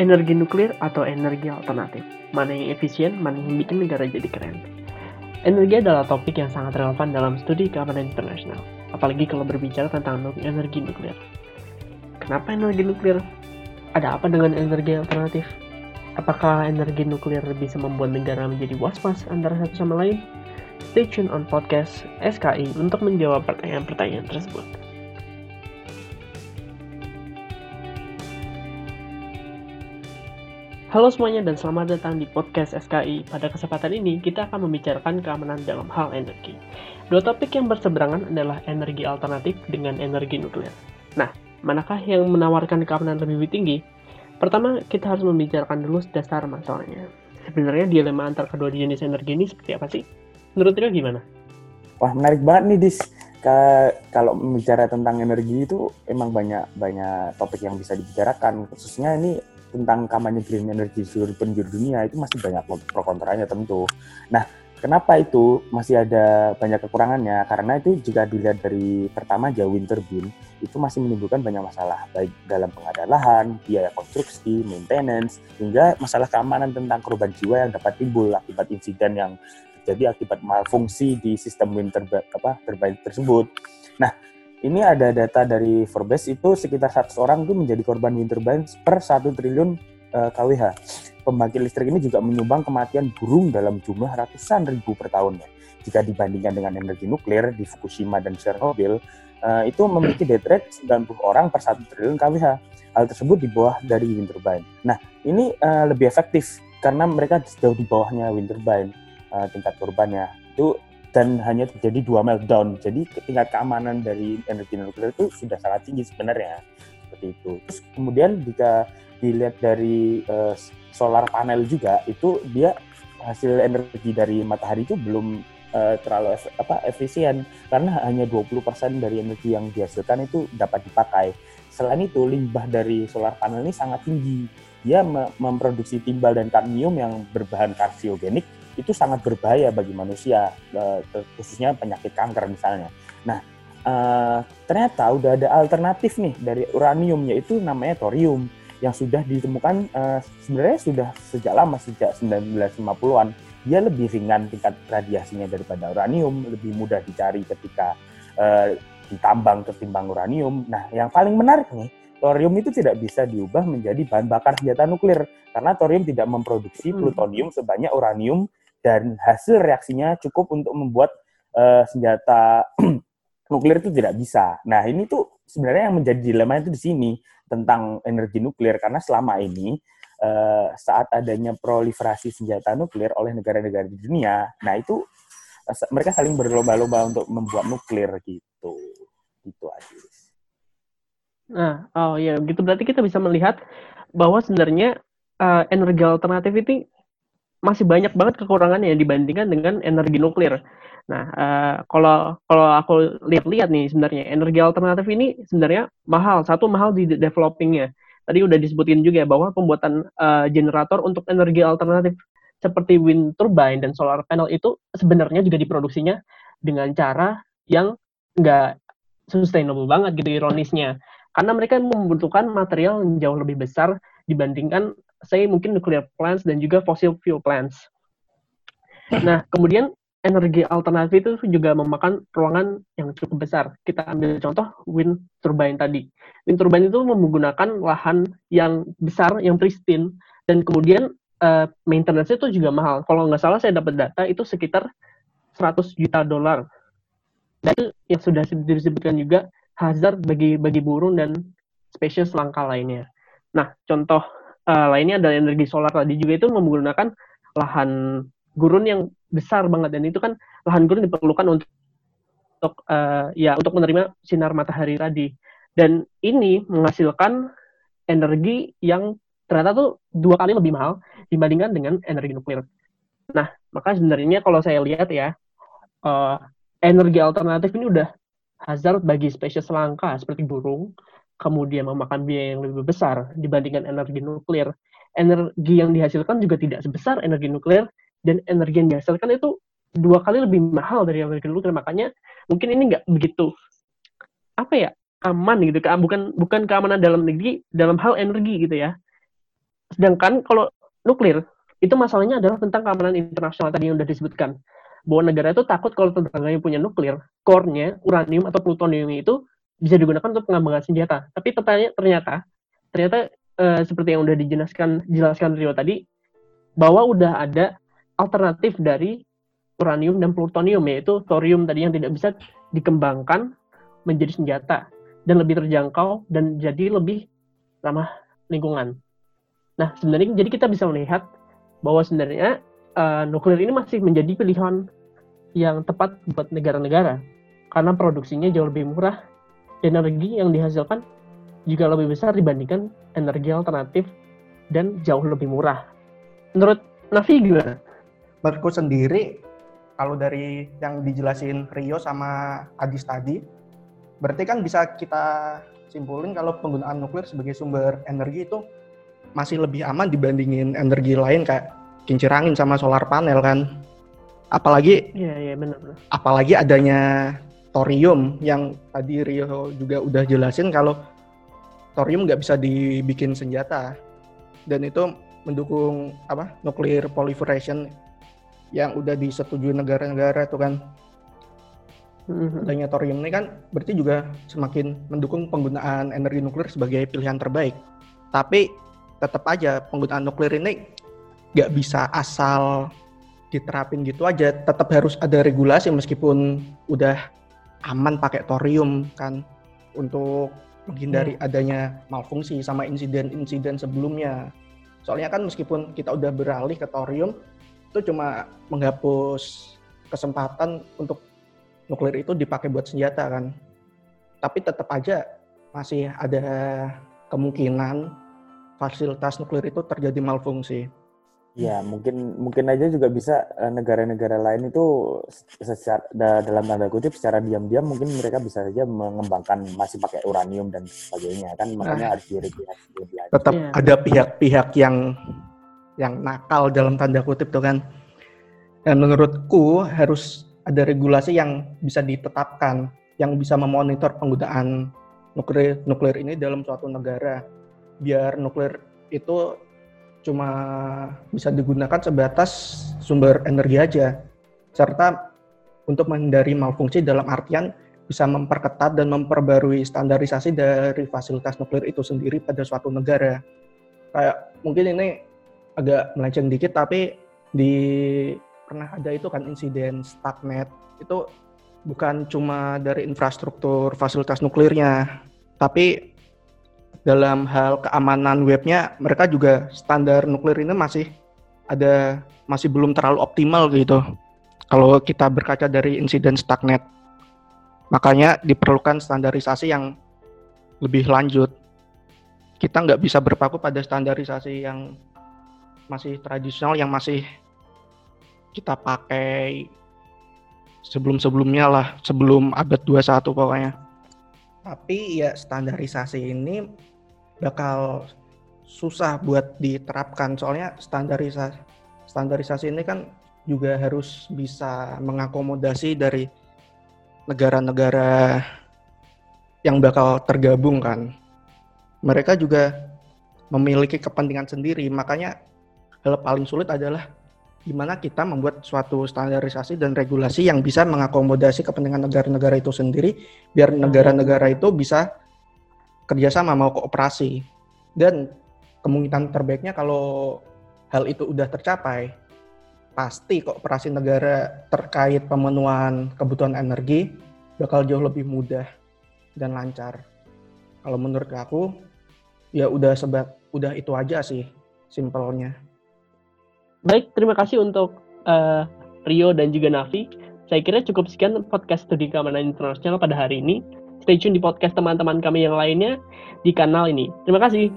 Energi nuklir atau energi alternatif? Mana yang efisien, mana yang bikin negara jadi keren? Energi adalah topik yang sangat relevan dalam studi keamanan internasional, apalagi kalau berbicara tentang energi nuklir. Kenapa energi nuklir? Ada apa dengan energi alternatif? Apakah energi nuklir bisa membuat negara menjadi was-was antara satu sama lain? Stay tune on podcast SKI untuk menjawab pertanyaan-pertanyaan tersebut. Halo semuanya dan selamat datang di podcast SKI. Pada kesempatan ini kita akan membicarakan keamanan dalam hal energi. Dua topik yang berseberangan adalah energi alternatif dengan energi nuklir. Nah, manakah yang menawarkan keamanan lebih tinggi? Pertama, kita harus membicarakan dulu dasar masalahnya. Sebenarnya dilema antar kedua jenis energi ini seperti apa sih? Menurut Rio gimana? Wah, menarik banget nih, Dis. kalau bicara tentang energi itu emang banyak banyak topik yang bisa dibicarakan. Khususnya ini tentang kampanye green energy seluruh penjuru dunia itu masih banyak pro kontranya tentu. Nah, kenapa itu masih ada banyak kekurangannya? Karena itu jika dilihat dari pertama jauh wind turbine itu masih menimbulkan banyak masalah baik dalam pengadaan lahan, biaya konstruksi, maintenance, hingga masalah keamanan tentang korban jiwa yang dapat timbul akibat insiden yang terjadi akibat malfungsi di sistem wind turbine tersebut. Nah, ini ada data dari Forbes itu sekitar 100 orang itu menjadi korban wind turbine per 1 triliun uh, eh, KWH. Pembangkit listrik ini juga menyumbang kematian burung dalam jumlah ratusan ribu per tahunnya. Jika dibandingkan dengan energi nuklir di Fukushima dan Chernobyl, uh, itu memiliki death rate 90 orang per 1 triliun KWH. Hal tersebut di bawah dari wind turbine. Nah, ini uh, lebih efektif karena mereka jauh di bawahnya wind turbine uh, tingkat korbannya. Itu dan hanya terjadi dua meltdown. Jadi tingkat keamanan dari energi nuklir itu sudah sangat tinggi sebenarnya seperti itu. Terus kemudian jika dilihat dari uh, solar panel juga itu dia hasil energi dari matahari itu belum uh, terlalu ef apa efisien karena hanya 20% dari energi yang dihasilkan itu dapat dipakai. Selain itu limbah dari solar panel ini sangat tinggi. Dia memproduksi timbal dan kadmium yang berbahan karsiogenik itu sangat berbahaya bagi manusia, eh, khususnya penyakit kanker misalnya. Nah, uh, ternyata udah ada alternatif nih dari uranium yaitu namanya thorium yang sudah ditemukan uh, sebenarnya sudah sejak lama sejak 1950-an. Dia lebih ringan tingkat radiasinya daripada uranium, lebih mudah dicari ketika uh, ditambang ketimbang uranium. Nah, yang paling menarik nih, thorium itu tidak bisa diubah menjadi bahan bakar senjata nuklir karena thorium tidak memproduksi hmm. plutonium sebanyak uranium dan hasil reaksinya cukup untuk membuat uh, senjata nuklir itu tidak bisa. Nah, ini tuh sebenarnya yang menjadi dilema itu di sini tentang energi nuklir karena selama ini uh, saat adanya proliferasi senjata nuklir oleh negara-negara di dunia, nah itu uh, mereka saling berlomba-lomba untuk membuat nuklir gitu. Gitu aja. Nah, oh ya, gitu berarti kita bisa melihat bahwa sebenarnya uh, energi alternatif itu masih banyak banget kekurangannya dibandingkan dengan energi nuklir. Nah, uh, kalau kalau aku lihat-lihat nih sebenarnya energi alternatif ini sebenarnya mahal. Satu mahal di developingnya. Tadi udah disebutin juga bahwa pembuatan uh, generator untuk energi alternatif seperti wind turbine dan solar panel itu sebenarnya juga diproduksinya dengan cara yang nggak sustainable banget gitu ironisnya. Karena mereka membutuhkan material yang jauh lebih besar dibandingkan saya mungkin nuclear plants dan juga fossil fuel plants. Nah, kemudian energi alternatif itu juga memakan ruangan yang cukup besar. Kita ambil contoh wind turbine tadi. Wind turbine itu menggunakan lahan yang besar, yang pristine, dan kemudian uh, maintenance itu juga mahal. Kalau nggak salah saya dapat data itu sekitar 100 juta dolar. Dan yang sudah disebutkan juga hazard bagi bagi burung dan spesies langka lainnya. Nah, contoh uh, lainnya adalah energi solar tadi juga itu menggunakan lahan gurun yang besar banget. Dan itu kan lahan gurun diperlukan untuk untuk uh, ya untuk menerima sinar matahari tadi. Dan ini menghasilkan energi yang ternyata tuh dua kali lebih mahal dibandingkan dengan energi nuklir. Nah, maka sebenarnya kalau saya lihat ya uh, energi alternatif ini udah hazard bagi spesies langka seperti burung, kemudian memakan biaya yang lebih besar dibandingkan energi nuklir. Energi yang dihasilkan juga tidak sebesar energi nuklir, dan energi yang dihasilkan itu dua kali lebih mahal dari energi nuklir. Makanya mungkin ini nggak begitu apa ya aman gitu, bukan bukan keamanan dalam negeri dalam hal energi gitu ya. sedangkan kalau nuklir itu masalahnya adalah tentang keamanan internasional tadi yang sudah disebutkan bahwa negara itu takut kalau tetangganya punya nuklir, core-nya, uranium atau plutonium itu bisa digunakan untuk pengembangan senjata. Tapi ternyata ternyata ternyata uh, seperti yang sudah dijelaskan jelaskan Rio tadi bahwa udah ada alternatif dari uranium dan plutonium yaitu thorium tadi yang tidak bisa dikembangkan menjadi senjata dan lebih terjangkau dan jadi lebih ramah lingkungan. Nah, sebenarnya jadi kita bisa melihat bahwa sebenarnya uh, nuklir ini masih menjadi pilihan yang tepat buat negara-negara karena produksinya jauh lebih murah energi yang dihasilkan juga lebih besar dibandingkan energi alternatif dan jauh lebih murah. Menurut Navi gimana? Menurutku sendiri kalau dari yang dijelasin Rio sama Adis tadi, berarti kan bisa kita simpulin kalau penggunaan nuklir sebagai sumber energi itu masih lebih aman dibandingin energi lain kayak kincir angin sama solar panel kan. Apalagi Iya, iya benar Apalagi adanya thorium yang tadi Rio juga udah jelasin kalau thorium nggak bisa dibikin senjata dan itu mendukung apa nuklir proliferation yang udah disetujui negara-negara itu kan mm-hmm. adanya thorium ini kan berarti juga semakin mendukung penggunaan energi nuklir sebagai pilihan terbaik. Tapi tetap aja penggunaan nuklir ini nggak bisa asal diterapin gitu aja. Tetap harus ada regulasi meskipun udah aman pakai thorium kan untuk menghindari hmm. adanya malfungsi sama insiden-insiden sebelumnya. Soalnya kan meskipun kita udah beralih ke thorium, itu cuma menghapus kesempatan untuk nuklir itu dipakai buat senjata kan. Tapi tetap aja masih ada kemungkinan fasilitas nuklir itu terjadi malfungsi. Ya, mungkin mungkin aja juga bisa eh, negara-negara lain itu secara dalam tanda kutip secara diam-diam mungkin mereka bisa saja mengembangkan masih pakai uranium dan sebagainya kan makanya nah, harus diregulasi Tetap ya. ada pihak-pihak yang yang nakal dalam tanda kutip tuh kan. Dan menurutku harus ada regulasi yang bisa ditetapkan yang bisa memonitor penggunaan nuklir nuklir ini dalam suatu negara biar nuklir itu cuma bisa digunakan sebatas sumber energi aja serta untuk menghindari malfungsi dalam artian bisa memperketat dan memperbarui standarisasi dari fasilitas nuklir itu sendiri pada suatu negara. Kayak mungkin ini agak melenceng dikit tapi di pernah ada itu kan insiden Stuxnet itu bukan cuma dari infrastruktur fasilitas nuklirnya tapi dalam hal keamanan webnya mereka juga standar nuklir ini masih ada masih belum terlalu optimal gitu. Kalau kita berkaca dari insiden Stuxnet. Makanya diperlukan standarisasi yang lebih lanjut. Kita nggak bisa berpaku pada standarisasi yang masih tradisional yang masih kita pakai sebelum-sebelumnya lah, sebelum abad 21 pokoknya. Tapi ya standarisasi ini bakal susah buat diterapkan soalnya standarisasi standarisasi ini kan juga harus bisa mengakomodasi dari negara-negara yang bakal tergabung kan. Mereka juga memiliki kepentingan sendiri, makanya hal paling sulit adalah gimana kita membuat suatu standarisasi dan regulasi yang bisa mengakomodasi kepentingan negara-negara itu sendiri biar negara-negara itu bisa kerjasama mau kooperasi. Dan kemungkinan terbaiknya kalau hal itu udah tercapai pasti kooperasi negara terkait pemenuhan kebutuhan energi bakal jauh lebih mudah dan lancar. Kalau menurut aku ya udah sebab udah itu aja sih simpelnya Baik, terima kasih untuk uh, Rio dan juga Navi. Saya kira cukup sekian podcast studi keamanan internasional pada hari ini. Stay tune di podcast teman-teman kami yang lainnya di kanal ini. Terima kasih.